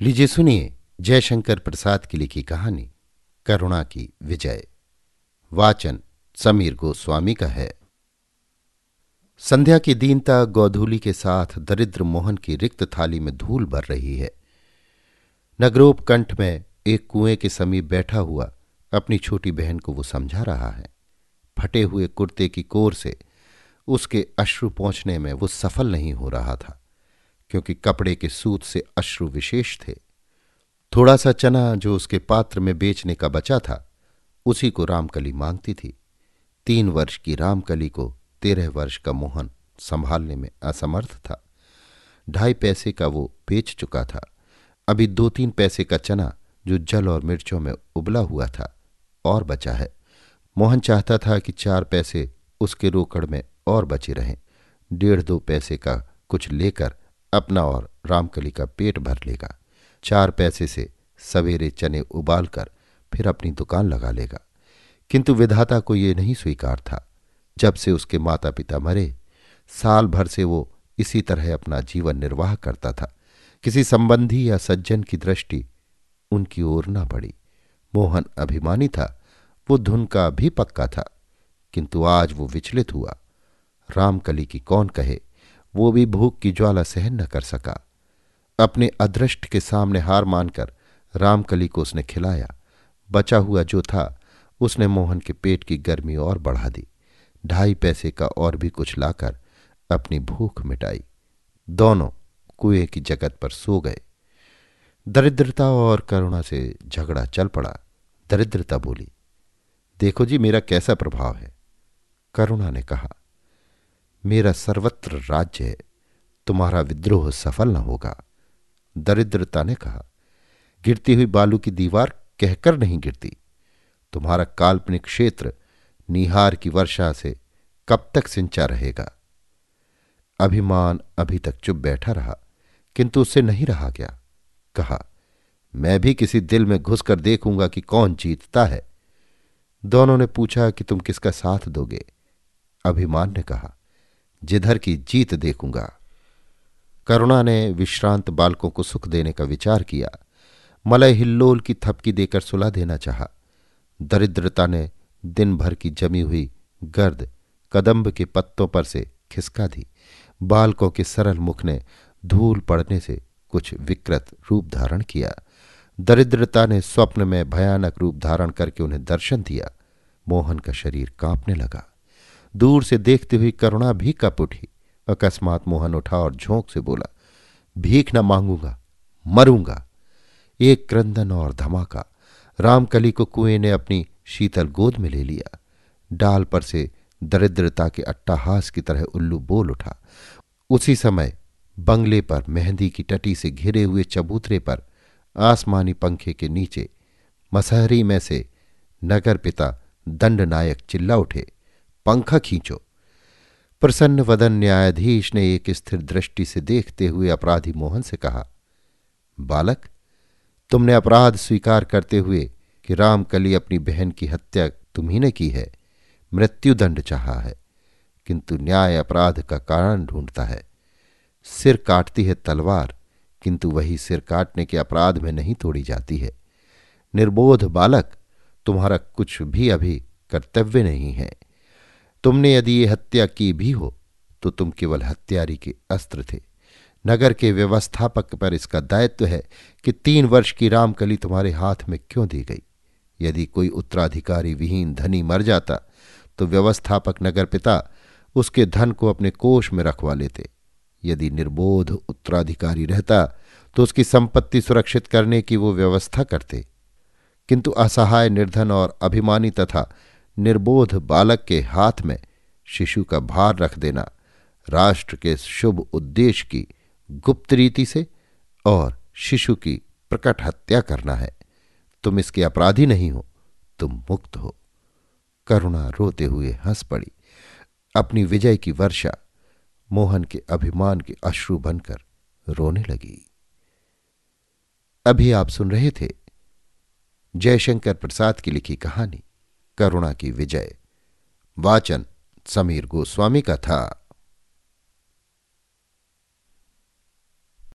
लीजिए सुनिए जयशंकर प्रसाद की लिखी कहानी, करुणा की विजय। वाचन समीर गोस्वामी का है। संध्या की दीनता गौधूली के साथ दरिद्र मोहन की रिक्त थाली में धूल भर रही है। नगरोप कंठ में एक कुएँ के समीप बैठा हुआ अपनी छोटी बहन को वो समझा रहा है। फटे हुए कुर्ते की कोर से उसके अश्रु पहुँचने में वो सफल नहीं हो रहा था। क्योंकि कपड़े के सूत से अश्रु विशेष थे। थोड़ा सा चना जो उसके पात्र में बेचने का बचा था, उसी को रामकली मांगती थी। तीन वर्ष की रामकली को तेरह वर्ष का मोहन संभालने में असमर्थ था। ढाई पैसे का वो बेच चुका था। अभी दो तीन पैसे का चना जो जल और मिर्चों में उबला हुआ था, और बचा है। मोहन चाहता था कि चार पैसे उसके रोकड़ में और बचे रहें। डेढ़ दो पैसे का कुछ लेकर अपना और रामकली का पेट भर लेगा। चार पैसे से सवेरे चने उबाल कर फिर अपनी दुकान लगा लेगा। किंतु विधाता को ये नहीं स्वीकार था। जब से उसके माता पिता मरे, साल भर से वो इसी तरह अपना जीवन निर्वाह करता था। किसी संबंधी या सज्जन की दृष्टि उनकी ओर न पड़ी मोहन अभिमानी था, वो धुन का भी पक्का था। किंतु आज वो विचलित हुआ। रामकली की कौन कहे वो भी भूख की ज्वाला सहन न कर सका। अपने अदृष्ट के सामने हार मानकर रामकली को उसने खिलाया। बचा हुआ जो था, उसने मोहन के पेट की गर्मी और बढ़ा दी। ढाई पैसे का और भी कुछ लाकर अपनी भूख मिटाई। दोनों कुएँ की जगत पर सो गए। दरिद्रता और करुणा से झगड़ा चल पड़ा। दरिद्रता बोली, देखो जी, मेरा कैसा प्रभाव है? करुणा ने कहा मेरा सर्वत्र राज्य है, तुम्हारा विद्रोह सफल न होगा। दरिद्रता ने कहा, गिरती हुई बालू की दीवार कहकर नहीं गिरती। तुम्हारा काल्पनिक क्षेत्र निहार की वर्षा से कब तक सिंचा रहेगा? अभिमान अभी तक चुप बैठा रहा, किंतु उससे नहीं रहा गया। कहा, मैं भी किसी दिल में घुसकर देखूँगा कि कौन जीतता है। दोनों ने पूछा कि तुम किसका साथ दोगे? अभिमान ने कहा जिधर की जीत देखूँगा। करुणा ने विश्रांत बालकों को सुख देने का विचार किया। मलय हिल्लोल की थपकी देकर सुला देना चाहा। दरिद्रता ने दिन भर की जमी हुई गर्द, कदम्ब के पत्तों पर से खिसका दी। बालकों के सरल मुख ने धूल पड़ने से कुछ विकृत रूप धारण किया। दरिद्रता ने स्वप्न में भयानक रूप धारण करके उन्हें दर्शन दिया। मोहन का शरीर कांपने लगा। दूर से देखती हुई करुणा भी कप उठी। अकस्मात मोहन उठा और झोंक से बोला, भीख न मांगूँगा, मरूँगा। एक क्रंदन और धमाका। रामकली को कुएँ ने अपनी शीतल गोद में ले लिया। डाल पर से दरिद्रता के अट्टाहास की तरह उल्लू बोल उठा। उसी समय बंगले पर मेहंदी की टटी से घिरे हुए चबूतरे पर आसमानी पंखे के नीचे मसहरी में से नगर पिता दंडनायक चिल्ला उठे। पंखा खींचो। प्रसन्न वदन न्यायाधीश ने एक स्थिर दृष्टि से देखते हुए अपराधी मोहन से कहा, बालक, तुमने अपराध स्वीकार करते हुए कि रामकली अपनी बहन की हत्या तुम्ही ने की है, मृत्युदंड चाहा है, किंतु न्याय अपराध का कारण ढूंढता है। सिर काटती है तलवार, किंतु वही सिर काटने के अपराध में नहीं तोड़ी जाती है। निर्बोध बालक, तुम्हारा कुछ भी अभी कर्तव्य नहीं है। तुमने यदि ये हत्या की भी हो तो तुम केवल हत्यारी के अस्त्र थे। नगर के व्यवस्थापक पर इसका दायित्व है कि तीन वर्ष की रामकली तुम्हारे हाथ में क्यों दी गई? यदि कोई उत्तराधिकारी विहीन धनी मर जाता तो व्यवस्थापक नगर पिता उसके धन को अपने कोष में रखवा लेते। यदि निर्बोध उत्तराधिकारी रहता तो उसकी संपत्ति सुरक्षित करने की वो व्यवस्था करते। किंतु असहाय, निर्धन और अभिमानी तथा निर्बोध बालक के हाथ में शिशु का भार रख देना, राष्ट्र के शुभ उद्देश्य की गुप्त रीति से और शिशु की प्रकट हत्या करना है। तुम इसके अपराधी नहीं हो, तुम मुक्त हो। करुणा रोते हुए हंस पड़ी। अपनी विजय की वर्षा मोहन के अभिमान के अश्रु बनकर रोने लगी। अभी आप सुन रहे थे जयशंकर प्रसाद की लिखी कहानी। करुणा की विजय। वाचन समीर गोस्वामी का था।